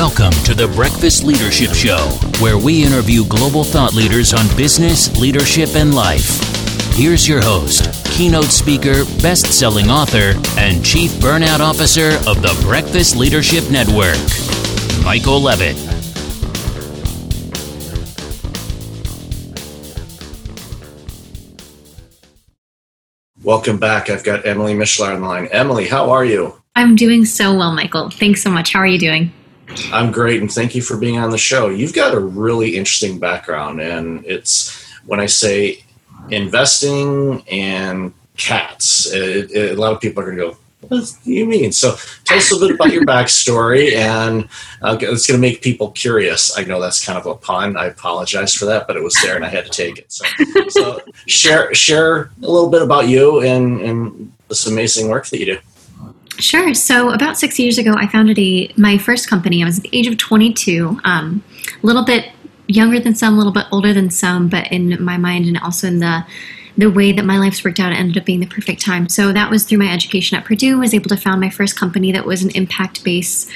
Welcome to the Breakfast Leadership Show, where we interview global thought leaders on business, leadership, and life. Here's your host, keynote speaker, best selling author, and chief burnout officer of the Breakfast Leadership Network, Michael Levitt. Welcome back. I've got Emily Mishler on the line. Emily, how are you? I'm doing so well, Michael. Thanks so much. How are you doing? I'm great, and thank you for being on the show. You've got a really interesting background, and it's when I say investing and cats, it, it, a lot of people are going to go, what do you mean? So tell us a bit about your backstory, and uh, it's going to make people curious. I know that's kind of a pun. I apologize for that, but it was there, and I had to take it. So, so share share a little bit about you and, and this amazing work that you do. Sure. So about six years ago, I founded a my first company. I was at the age of 22, um, a little bit younger than some, a little bit older than some, but in my mind and also in the the way that my life's worked out, it ended up being the perfect time. So that was through my education at Purdue. Was able to found my first company that was an impact based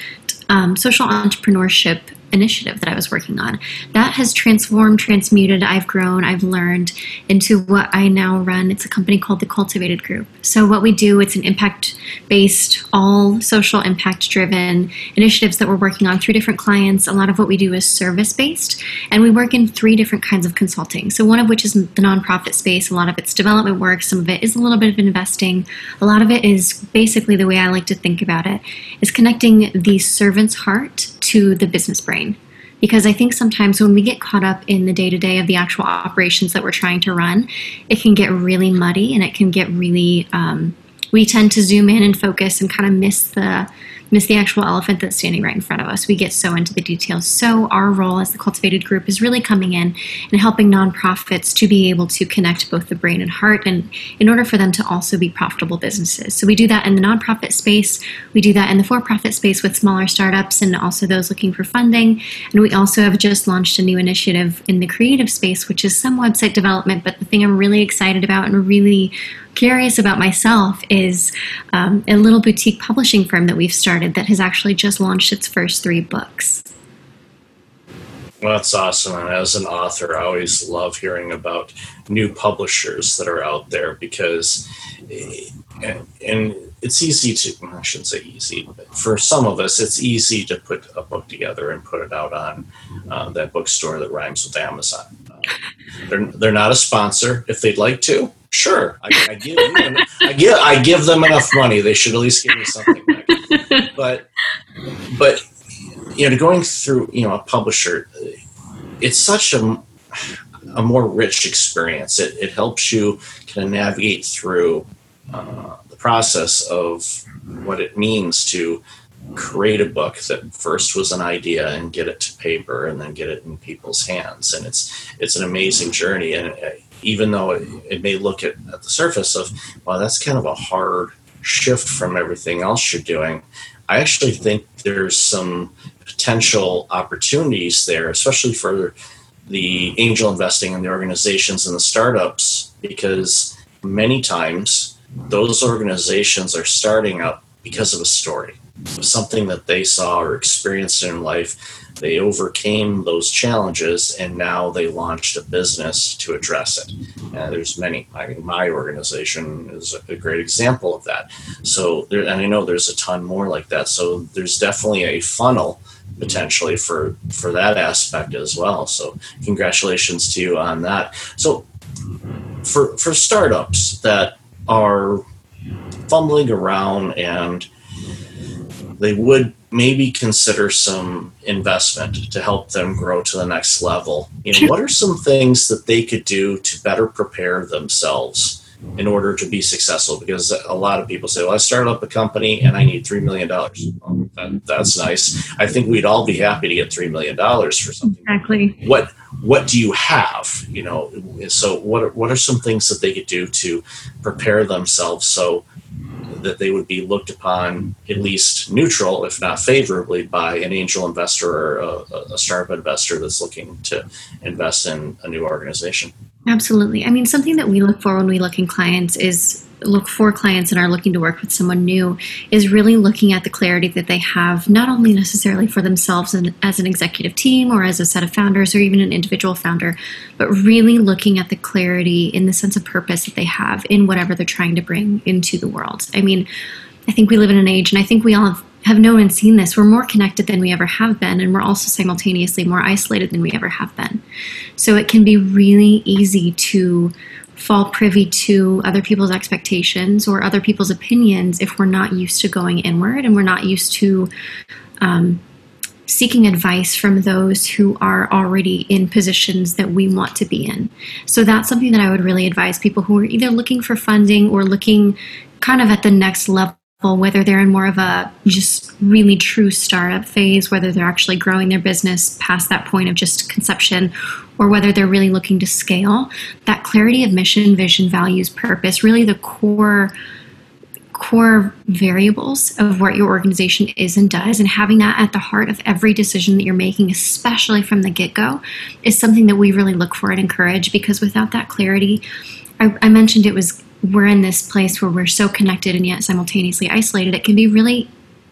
um, social entrepreneurship initiative that I was working on. That has transformed, transmuted, I've grown, I've learned into what I now run. It's a company called the Cultivated Group. So what we do, it's an impact based, all social impact driven initiatives that we're working on through different clients. A lot of what we do is service based, and we work in three different kinds of consulting. So one of which is the nonprofit space, a lot of it's development work, some of it is a little bit of investing. A lot of it is basically the way I like to think about it is connecting the servant's heart to the business brain. Because I think sometimes when we get caught up in the day to day of the actual operations that we're trying to run, it can get really muddy and it can get really, um, we tend to zoom in and focus and kind of miss the miss the actual elephant that's standing right in front of us. We get so into the details. So, our role as the Cultivated Group is really coming in and helping nonprofits to be able to connect both the brain and heart, and in order for them to also be profitable businesses. So, we do that in the nonprofit space, we do that in the for profit space with smaller startups and also those looking for funding. And we also have just launched a new initiative in the creative space, which is some website development. But the thing I'm really excited about and really curious about myself is um, a little boutique publishing firm that we've started that has actually just launched its first three books. Well, that's awesome. And as an author, I always love hearing about new publishers that are out there because, and it's easy to, I shouldn't say easy, but for some of us, it's easy to put a book together and put it out on uh, that bookstore that rhymes with Amazon. Uh, they're, they're not a sponsor. If they'd like to, Sure, I, I give them, I give I give them enough money. They should at least give me something back. But but you know, going through you know a publisher, it's such a a more rich experience. It it helps you kind of navigate through uh, the process of what it means to create a book that first was an idea and get it to paper and then get it in people's hands and it's it's an amazing journey and even though it, it may look at, at the surface of, well, that's kind of a hard shift from everything else you're doing. I actually think there's some potential opportunities there, especially for the angel investing and the organizations and the startups, because many times those organizations are starting up because of a story, something that they saw or experienced in life they overcame those challenges and now they launched a business to address it. There's many. I mean, my organization is a great example of that. So, there, and I know there's a ton more like that. So, there's definitely a funnel potentially for for that aspect as well. So, congratulations to you on that. So, for for startups that are fumbling around and they would maybe consider some investment to help them grow to the next level. You know, what are some things that they could do to better prepare themselves in order to be successful? Because a lot of people say, "Well, I started up a company and I need three million dollars." Well, that, that's nice. I think we'd all be happy to get three million dollars for something. Exactly. What What do you have? You know, so what are, what are some things that they could do to prepare themselves so that they would be looked upon at least neutral, if not favorably, by an angel investor or a, a startup investor that's looking to invest in a new organization. Absolutely. I mean, something that we look for when we look in clients is look for clients and are looking to work with someone new is really looking at the clarity that they have, not only necessarily for themselves and as an executive team or as a set of founders or even an individual founder, but really looking at the clarity in the sense of purpose that they have in whatever they're trying to bring into the world. I mean, I think we live in an age, and I think we all have, have known and seen this. We're more connected than we ever have been, and we're also simultaneously more isolated than we ever have been. So it can be really easy to fall privy to other people's expectations or other people's opinions if we're not used to going inward and we're not used to um, seeking advice from those who are already in positions that we want to be in. So that's something that I would really advise people who are either looking for funding or looking kind of at the next level whether they're in more of a just really true startup phase, whether they're actually growing their business past that point of just conception, or whether they're really looking to scale, that clarity of mission, vision, values, purpose, really the core core variables of what your organization is and does and having that at the heart of every decision that you're making especially from the get-go is something that we really look for and encourage because without that clarity I, I mentioned it was we're in this place where we're so connected and yet simultaneously isolated, it can be really,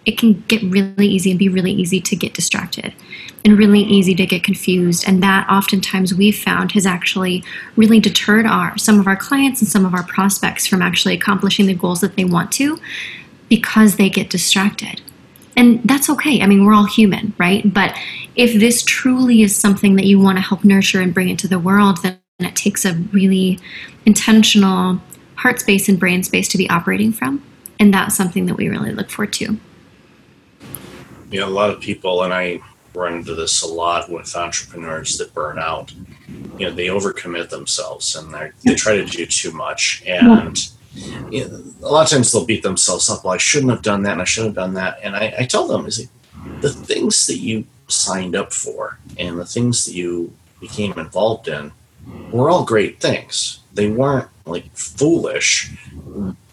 it can get really easy and be really easy to get distracted and really easy to get confused. And that oftentimes we've found has actually really deterred our some of our clients and some of our prospects from actually accomplishing the goals that they want to because they get distracted. And that's okay. I mean, we're all human, right? But if this truly is something that you want to help nurture and bring into the world, then it takes a really intentional heart space and brain space to be operating from. And that's something that we really look forward to. Yeah, a lot of people, and I run into this a lot with entrepreneurs that burn out. You know, they overcommit themselves and they try to do too much. And you know, a lot of times they'll beat themselves up. Well, I shouldn't have done that and I should have done that. And I, I tell them, is the things that you signed up for and the things that you became involved in were all great things. They weren't like foolish.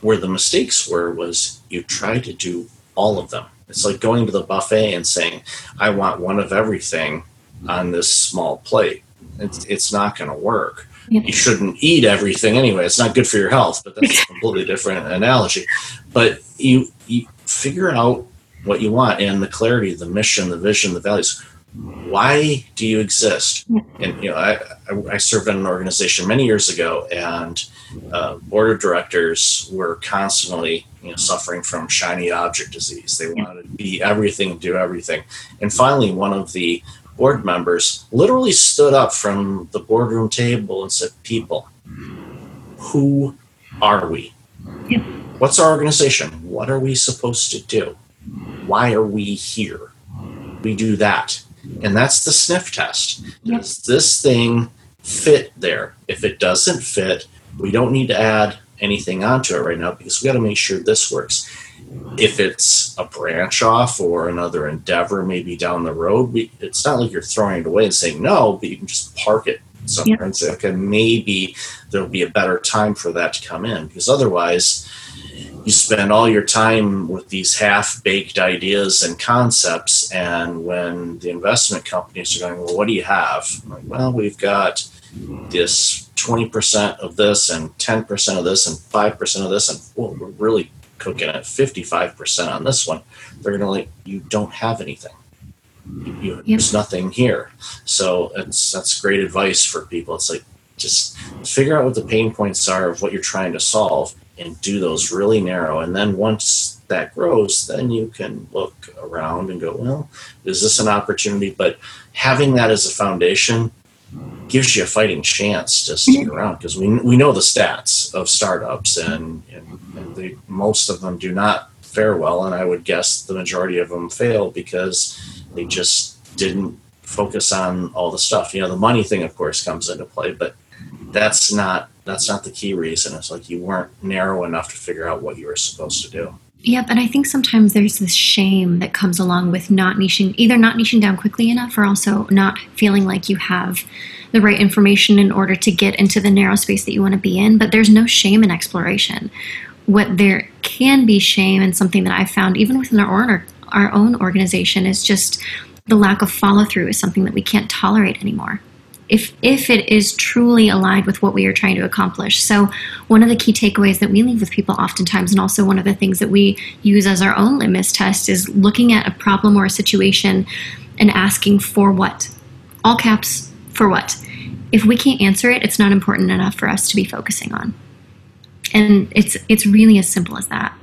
Where the mistakes were was you try to do all of them. It's like going to the buffet and saying, I want one of everything on this small plate. It's, it's not going to work. You shouldn't eat everything anyway. It's not good for your health, but that's a completely different analogy. But you, you figure out what you want and the clarity, the mission, the vision, the values why do you exist? And you know, I, I, served in an organization many years ago, and uh, board of directors were constantly you know suffering from shiny object disease. They wanted to be everything, do everything, and finally, one of the board members literally stood up from the boardroom table and said, "People, who are we? What's our organization? What are we supposed to do? Why are we here? We do that." And that's the sniff test. Yep. Does this thing fit there? If it doesn't fit, we don't need to add anything onto it right now because we got to make sure this works. If it's a branch off or another endeavor, maybe down the road, we, it's not like you're throwing it away and saying no, but you can just park it somewhere yep. and say, okay, maybe there'll be a better time for that to come in because otherwise, you spend all your time with these half baked ideas and concepts. And when the investment companies are going, well, what do you have? I'm Like, well, we've got this 20% of this and 10% of this and 5% of this. And well, we're really cooking at 55% on this one. They're going to like, you don't have anything. You, yep. There's nothing here. So it's, that's great advice for people. It's like, just figure out what the pain points are of what you're trying to solve and do those really narrow. And then once that grows, then you can look around and go, well, is this an opportunity? But having that as a foundation gives you a fighting chance to stick around because we, we know the stats of startups and, and, and they, most of them do not fare well. And I would guess the majority of them fail because they just didn't focus on all the stuff. You know, the money thing, of course, comes into play, but that's not that's not the key reason. It's like you weren't narrow enough to figure out what you were supposed to do. Yep, and I think sometimes there's this shame that comes along with not niching, either not niching down quickly enough, or also not feeling like you have the right information in order to get into the narrow space that you want to be in. But there's no shame in exploration. What there can be shame, and something that I've found even within our own, our own organization, is just the lack of follow through is something that we can't tolerate anymore if if it is truly aligned with what we are trying to accomplish. So one of the key takeaways that we leave with people oftentimes, and also one of the things that we use as our own litmus test, is looking at a problem or a situation and asking for what, all caps for what. If we can't answer it, it's not important enough for us to be focusing on. And it's it's really as simple as that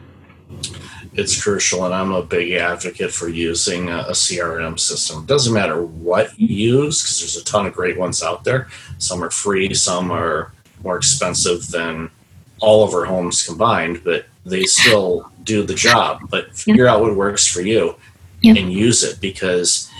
it's crucial, and I'm a big advocate for using a, a CRM system. It doesn't matter what you use, because there's a ton of great ones out there. Some are free, some are more expensive than all of our homes combined, but they still do the job. But figure out what works for you and use it because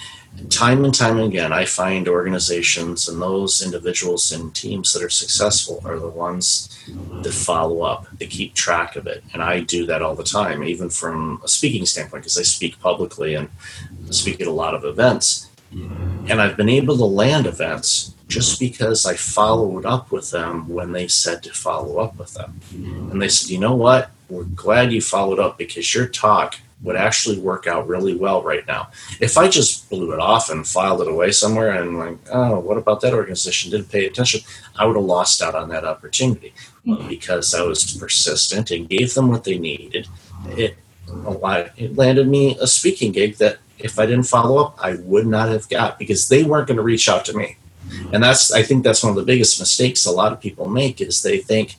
time and time again, I find organizations and those individuals and teams that are successful are the ones that follow up, they keep track of it. And I do that all the time, even from a speaking standpoint, because I speak publicly and speak at a lot of events. And I've been able to land events just because I followed up with them when they said to follow up with them. And they said, you know what? We're glad you followed up because your talk would actually work out really well right now. If I just blew it off and filed it away somewhere and like, oh, what about that organization? Didn't pay attention, I would have lost out on that opportunity. Mm-hmm. because I was persistent and gave them what they needed. It, it landed me a speaking gig that if I didn't follow up, I would not have got because they weren't going to reach out to me. And that's I think that's one of the biggest mistakes a lot of people make is they think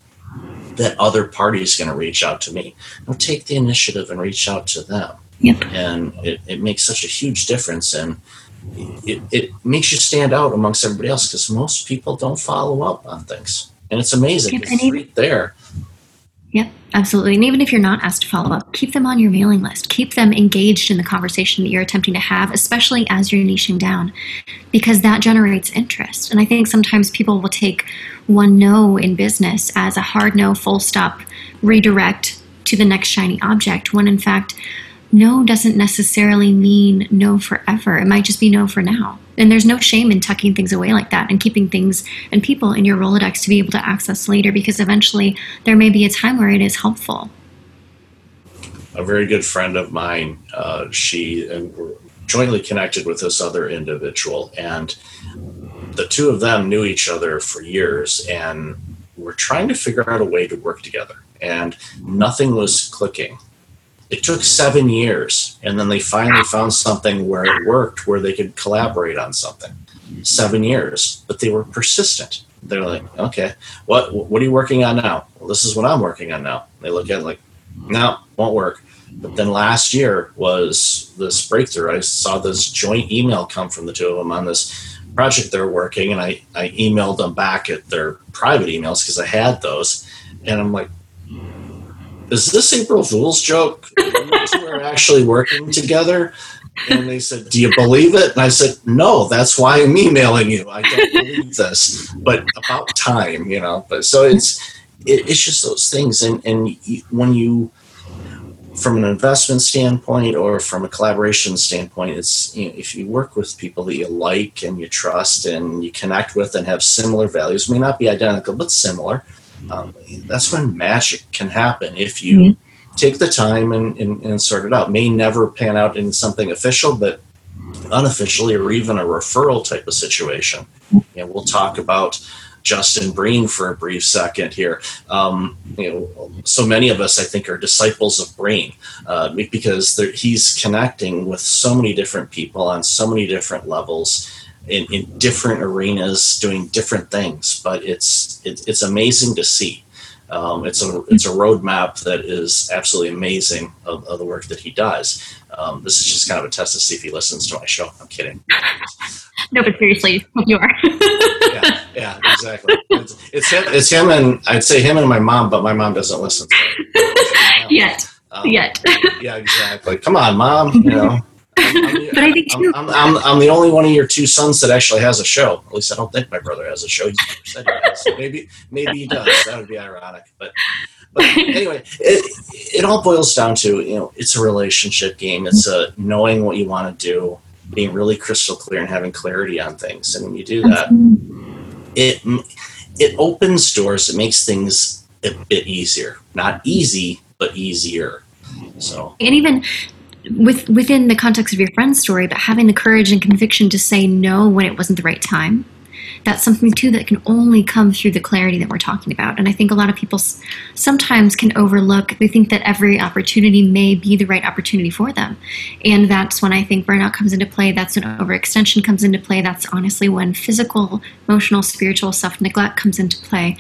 that other party is going to reach out to me. No, take the initiative and reach out to them. Yep. And it, it makes such a huge difference and it, it makes you stand out amongst everybody else because most people don't follow up on things. And it's amazing. Yep, it's right there. Yep, absolutely. And even if you're not asked to follow up, keep them on your mailing list. Keep them engaged in the conversation that you're attempting to have, especially as you're niching down, because that generates interest. And I think sometimes people will take one no in business as a hard no, full stop, redirect to the next shiny object, when in fact, no doesn't necessarily mean no forever. It might just be no for now. And there's no shame in tucking things away like that and keeping things and people in your Rolodex to be able to access later because eventually there may be a time where it is helpful. A very good friend of mine, uh, she uh, jointly connected with this other individual, and the two of them knew each other for years and were trying to figure out a way to work together. And nothing was clicking. It took seven years and then they finally found something where it worked where they could collaborate on something. Seven years but they were persistent. They're like okay what what are you working on now? Well this is what i'm working on now. They look at it like no won't work. But then last year was this breakthrough. I saw this joint email come from the two of them on this project they're working and i, I emailed them back at their private emails because i had those and i'm like is this April Fool's joke? We're actually working together. And they said, Do you believe it? And I said, No, that's why I'm emailing you. I don't believe this. But about time, you know. But so it's it, it's just those things. And and when you from an investment standpoint or from a collaboration standpoint, it's you know, if you work with people that you like and you trust and you connect with and have similar values, may not be identical but similar um, that's when magic can happen if you mm-hmm. take the time and, and, and, sort it out. May never pan out in something official, but unofficially or even a referral type of situation. And we'll talk about Justin Breen for a brief second here. Um, you know, so many of us, I think, are disciples of Breen uh, because he's connecting with so many different people on so many different levels in, in different arenas doing different things. But it's it, it's amazing to see. Um, it's a it's a roadmap that is absolutely amazing of, of the work that he does. Um, this is just kind of a test to see if he listens to my show. I'm kidding. no, but seriously, you are. yeah, yeah, exactly. It's, it's, him. It's him, and I'd say him and my mom, but my mom doesn't listen. Yet. Um, Yet. yeah, exactly. Come on, mom. You know. I'm, but I think too. I'm, I'm, I'm, the only one of your two sons that actually has a show. At least I don't think my brother has a show. He's never said he. So maybe maybe he does. That would be ironic. But but anyway, it it all boils down to you know it's a relationship game. It's a knowing what you want to do, being really crystal clear, and having clarity on things. And when you do that, it it opens doors. It makes things a bit easier. Not easy, but easier. So and even with within the context of your friend's story, but having the courage and conviction to say no when it wasn't the right time, that's something too that can only come through the clarity that we're talking about. And I think a lot of people sometimes can overlook, they think that every opportunity may be the right opportunity for them. And that's when I think burnout comes into play. That's when overextension comes into play. That's honestly when physical, emotional, spiritual self neglect comes into play.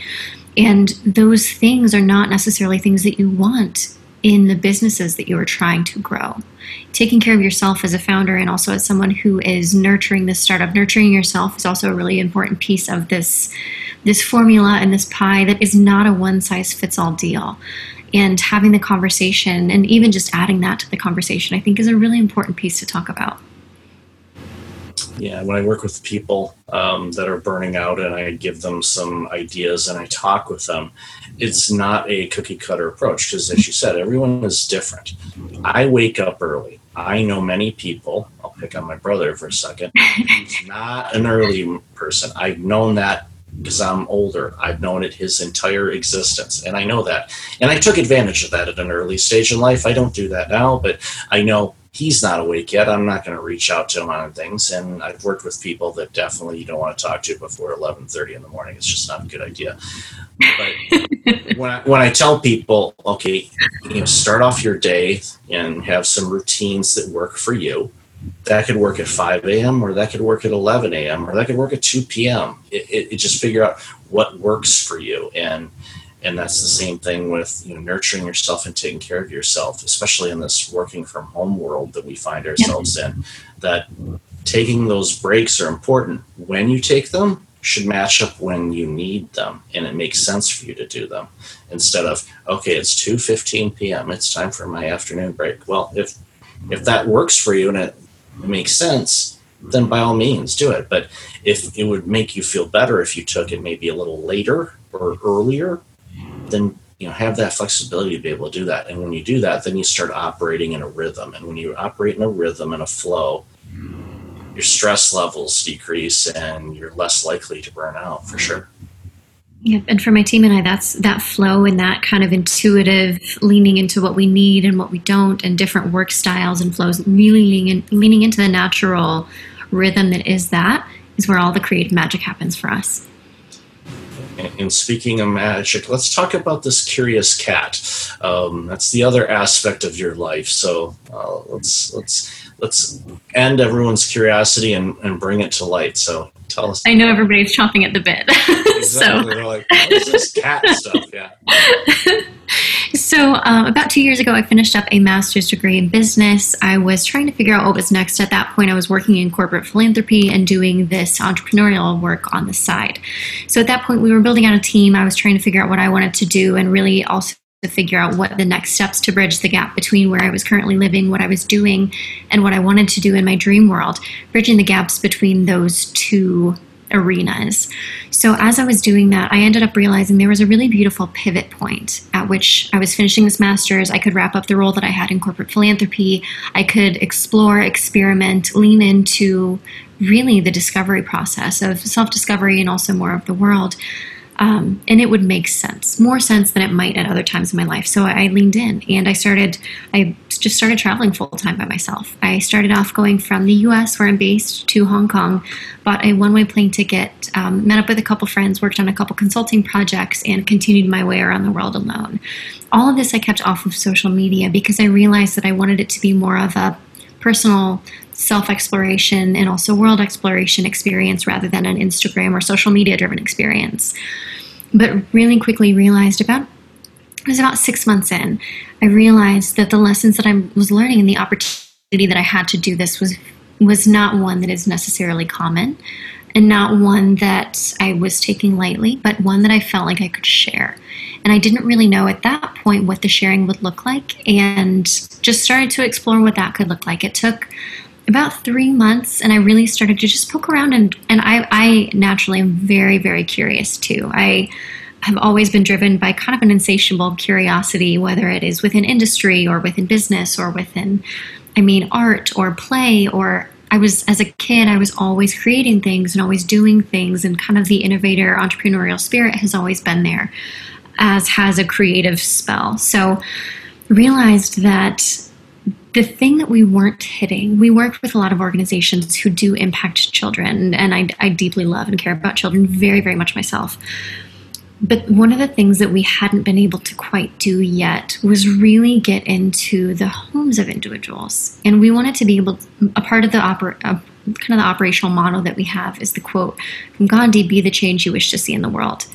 And those things are not necessarily things that you want in the businesses that you are trying to grow. Taking care of yourself as a founder and also as someone who is nurturing this startup, nurturing yourself is also a really important piece of this this formula and this pie that is not a one size fits all deal. And having the conversation and even just adding that to the conversation, I think is a really important piece to talk about yeah, when I work with people um, that are burning out and I give them some ideas and I talk with them, it's not a cookie cutter approach because, as you said, everyone is different. I wake up early. I know many people. I'll pick on my brother for a second. He's not an early person. I've known that because I'm older. I've known it his entire existence, and I know that. And I took advantage of that at an early stage in life. I don't do that now, but I know he's not awake yet. I'm not going to reach out to him on things. And I've worked with people that definitely you don't want to talk to before 11:30 in the morning. It's just not a good idea. But when I, when I tell people, okay, you know, start off your day and have some routines that work for you. That could work at 5 a.m. or that could work at 11 a.m. or that could work at 2 p.m. It, it, it just figure out what works for you and and that's the same thing with you know nurturing yourself and taking care of yourself especially in this working from home world that we find ourselves yeah. in that taking those breaks are important. When you take them should match up when you need them and it makes sense for you to do them instead of okay it's 2.15 p.m it's time for my afternoon break. Well if if that works for you and it, it makes sense then by all means do it. But if it would make you feel better if you took it maybe a little later or earlier then you know have that flexibility to be able to do that and when you do that then you start operating in a rhythm and when you operate in a rhythm and a flow your stress levels decrease and you're less likely to burn out for sure Yep, and for my team and I, that's that flow and that kind of intuitive leaning into what we need and what we don't, and different work styles and flows. Really leaning, in, leaning into the natural rhythm that is that is where all the creative magic happens for us. And speaking of magic, let's talk about this curious cat. Um, that's the other aspect of your life. So uh, let's let's let's end everyone's curiosity and, and bring it to light. So tell us. I know everybody's chomping at the bit. exactly. so they're like, what's this cat stuff? Yeah. So, um, about two years ago, I finished up a master's degree in business. I was trying to figure out what was next. At that point, I was working in corporate philanthropy and doing this entrepreneurial work on the side. So, at that point, we were building out a team. I was trying to figure out what I wanted to do and really also to figure out what the next steps to bridge the gap between where I was currently living, what I was doing, and what I wanted to do in my dream world, bridging the gaps between those two arenas. So, as I was doing that, I ended up realizing there was a really beautiful pivot point at which I was finishing this master's. I could wrap up the role that I had in corporate philanthropy. I could explore, experiment, lean into really the discovery process of self discovery and also more of the world. Um, and it would make sense, more sense than it might at other times in my life. So I leaned in and I started, I just started traveling full time by myself. I started off going from the US, where I'm based, to Hong Kong, bought a one way plane ticket, um, met up with a couple friends, worked on a couple consulting projects, and continued my way around the world alone. All of this I kept off of social media because I realized that I wanted it to be more of a personal self exploration and also world exploration experience rather than an Instagram or social media driven experience. But really quickly realized about it was about six months in, I realized that the lessons that I was learning and the opportunity that I had to do this was was not one that is necessarily common and not one that I was taking lightly, but one that I felt like I could share. And I didn't really know at that point what the sharing would look like and just started to explore what that could look like. It took about three months and I really started to just poke around and, and I, I naturally am very, very curious too. I have always been driven by kind of an insatiable curiosity, whether it is within industry or within business or within, I mean, art or play or I was, as a kid, I was always creating things and always doing things, and kind of the innovator, entrepreneurial spirit has always been there, as has a creative spell. So, realized that the thing that we weren't hitting, we work with a lot of organizations who do impact children, and I, I deeply love and care about children very, very much myself. But one of the things that we hadn't been able to quite do yet was really get into the homes of individuals. And we wanted to be able, to, a part of the opera, kind of the operational model that we have is the quote from Gandhi be the change you wish to see in the world.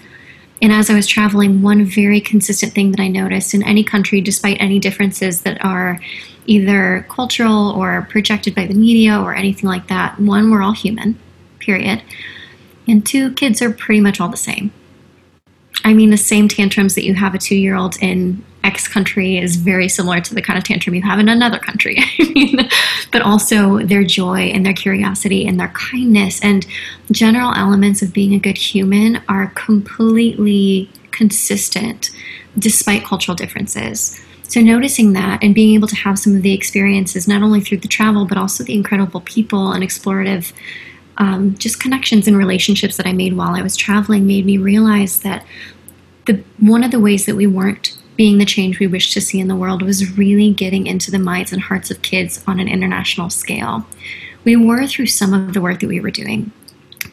And as I was traveling, one very consistent thing that I noticed in any country, despite any differences that are either cultural or projected by the media or anything like that, one, we're all human, period. And two, kids are pretty much all the same I mean, the same tantrums that you have a two year old in X country is very similar to the kind of tantrum you have in another country. but also their joy and their curiosity and their kindness and general elements of being a good human are completely consistent despite cultural differences. So, noticing that and being able to have some of the experiences, not only through the travel, but also the incredible people and explorative um, just connections and relationships that I made while I was traveling made me realize that the one of the ways that we weren't being the change we wished to see in the world was really getting into the minds and hearts of kids on an international scale. We were through some of the work that we were doing,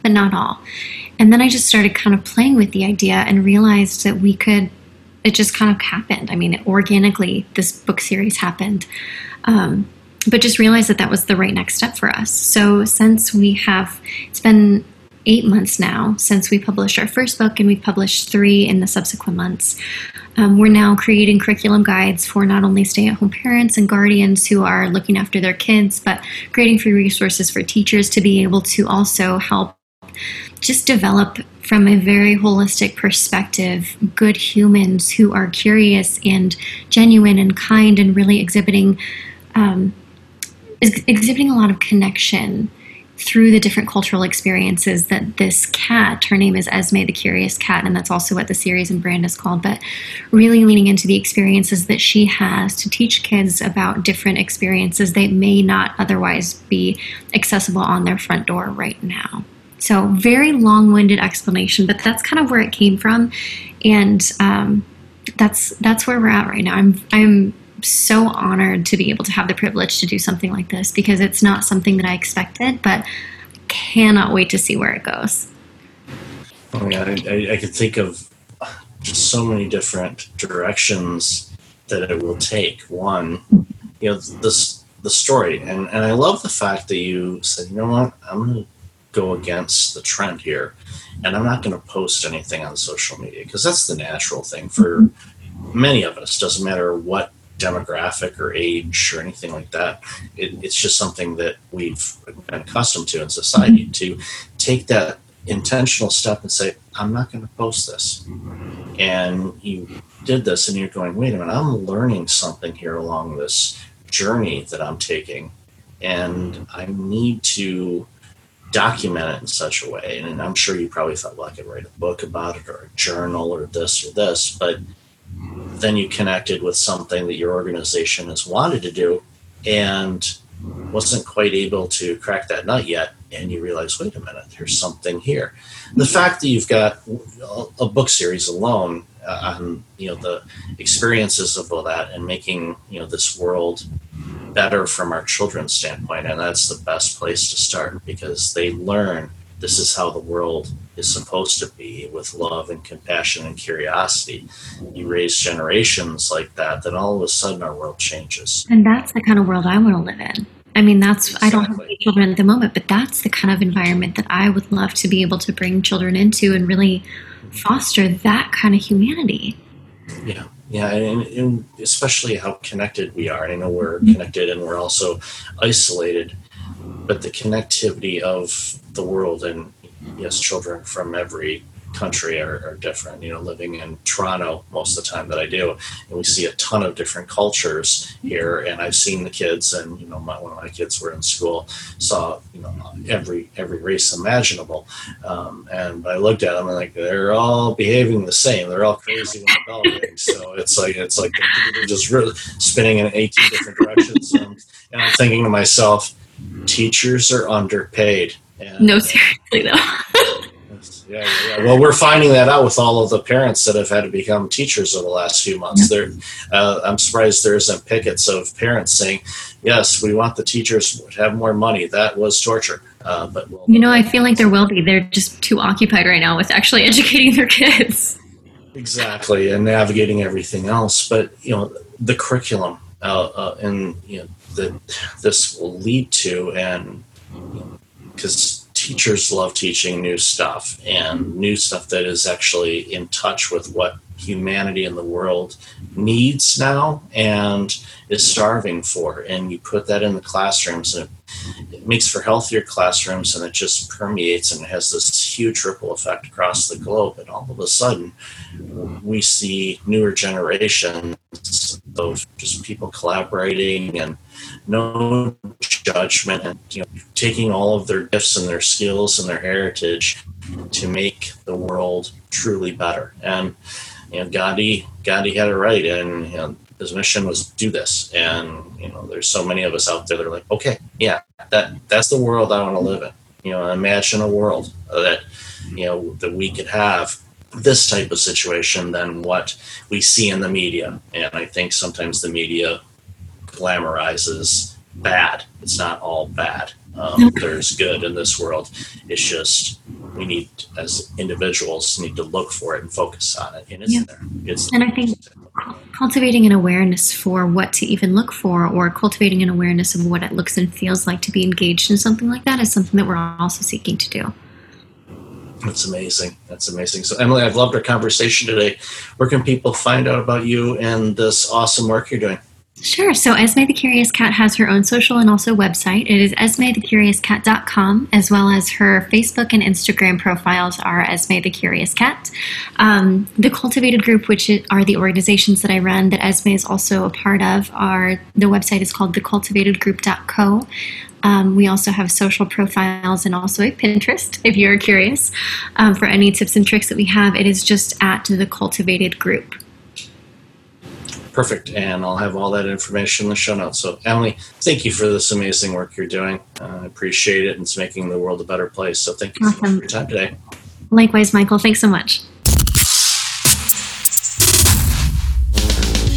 but not all. And then I just started kind of playing with the idea and realized that we could, it just kind of happened. I mean, organically, this book series happened. Um, but just realized that that was the right next step for us. So since we have, it's been eight months now since we published our first book, and we've published three in the subsequent months. Um, we're now creating curriculum guides for not only stay at home parents and guardians who are looking after their kids, but creating free resources for teachers to be able to also help just develop from a very holistic perspective good humans who are curious and genuine and kind and really exhibiting um, is exhibiting a lot of connection through the different cultural experiences that this cat, her name is Esme the Curious Cat, and that's also what the series and brand is called, but really leaning into the experiences that she has to teach kids about different experiences that may not otherwise be accessible on their front door right now. So, very long winded explanation, but that's kind of where it came from. And um, that's that's where we're at right now. I'm I'm so honored to be able to have the privilege to do something like this because it's not something that I expected, but cannot wait to see where it goes. Oh yeah, I, I could think of just so many different directions that it will take. One, you know, this the story, and and I love the fact that you said, you know what, I'm to go against the trend here, and I'm not going to post anything on social media because that's the natural thing for mm-hmm. many of us. Doesn't matter what demographic or age or anything like that. It, it's just something that we've been accustomed to in society to take that intentional step and say, I'm not going to post this. And you did this and you're going, wait a minute, I'm learning something here along this journey that I'm taking. And I need to document it in such a way. And I'm sure you probably thought, well, I could write a book about it or a journal or this or this. But then you connected with something that your organization has wanted to do and wasn't quite able to crack that nut yet and you realize wait a minute there's something here the fact that you've got a book series alone uh, on you know the experiences of all that and making you know this world better from our children's standpoint and that's the best place to start because they learn this is how the world is supposed to be with love and compassion and curiosity. You raise generations like that, then all of a sudden our world changes. And that's the kind of world I want to live in. I mean, that's, exactly. I don't have any children at the moment, but that's the kind of environment that I would love to be able to bring children into and really foster that kind of humanity. Yeah. Yeah, and, and especially how connected we are. And I know we're mm-hmm. connected and we're also isolated but the connectivity of the world and yes, children from every country are, are, different. You know, living in Toronto most of the time that I do, and we see a ton of different cultures here. And I've seen the kids, and you know, my, one of my kids were in school, saw you know every every race imaginable. Um, and I looked at them and like they're all behaving the same. They're all crazy when developing. so it's like it's like they're just really spinning in 18 different directions. And, and I'm thinking to myself teachers are underpaid. And, no, seriously though. Yeah, yeah, Well, we're finding that out with all of the parents that have had to become teachers over the last few months. There, uh, I'm surprised there isn't pickets of parents saying, "Yes, we want the teachers to have more money." That was torture. Uh, but well, you know, I feel like there will be. They're just too occupied right now with actually educating their kids. Exactly, and navigating everything else. But you know, the curriculum uh, uh and you know that this will lead to, and because teachers love teaching new stuff and new stuff that is actually in touch with what humanity in the world needs now and is starving for. And you put that in the classrooms and it, makes for healthier classrooms and it just permeates and it has this huge ripple effect across the globe. And all of a sudden, we see newer generations of just people collaborating and no judgment and you know taking all of their gifts and their skills and their heritage to make the world truly better. And you know gandhi gandhi had it right and you know, his mission was to do this. And you know there's so many of us out there that are like okay yeah that that's the world i want to live in. You know imagine a world that you know that we could have this type of situation than what we see in the media. And i think sometimes the media glamorizes bad. It's not all bad. Um, there's good in this world. It's just we need, as individuals, need to look for it and focus on it, and it's yeah. there. It's and I think cultivating an awareness for what to even look for, or cultivating an awareness of what it looks and feels like to be engaged in something like that, is something that we're also seeking to do. That's amazing. That's amazing. So, Emily, I've loved our conversation today. Where can people find out about you and this awesome work you're doing? Sure. So Esme the Curious Cat has her own social and also website. It is esmethecuriouscat.com, as well as her Facebook and Instagram profiles are Esme the Curious Cat. Um, the Cultivated Group, which are the organizations that I run that Esme is also a part of, are the website is called thecultivatedgroup.co. Um, we also have social profiles and also a Pinterest if you're curious um, for any tips and tricks that we have. It is just at the Cultivated Group. Perfect. And I'll have all that information in the show notes. So, Emily, thank you for this amazing work you're doing. Uh, I appreciate it. And it's making the world a better place. So, thank you awesome. for your time today. Likewise, Michael. Thanks so much.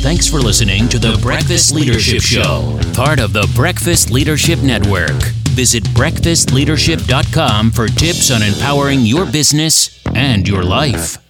Thanks for listening to the Breakfast Leadership Show, part of the Breakfast Leadership Network. Visit breakfastleadership.com for tips on empowering your business and your life.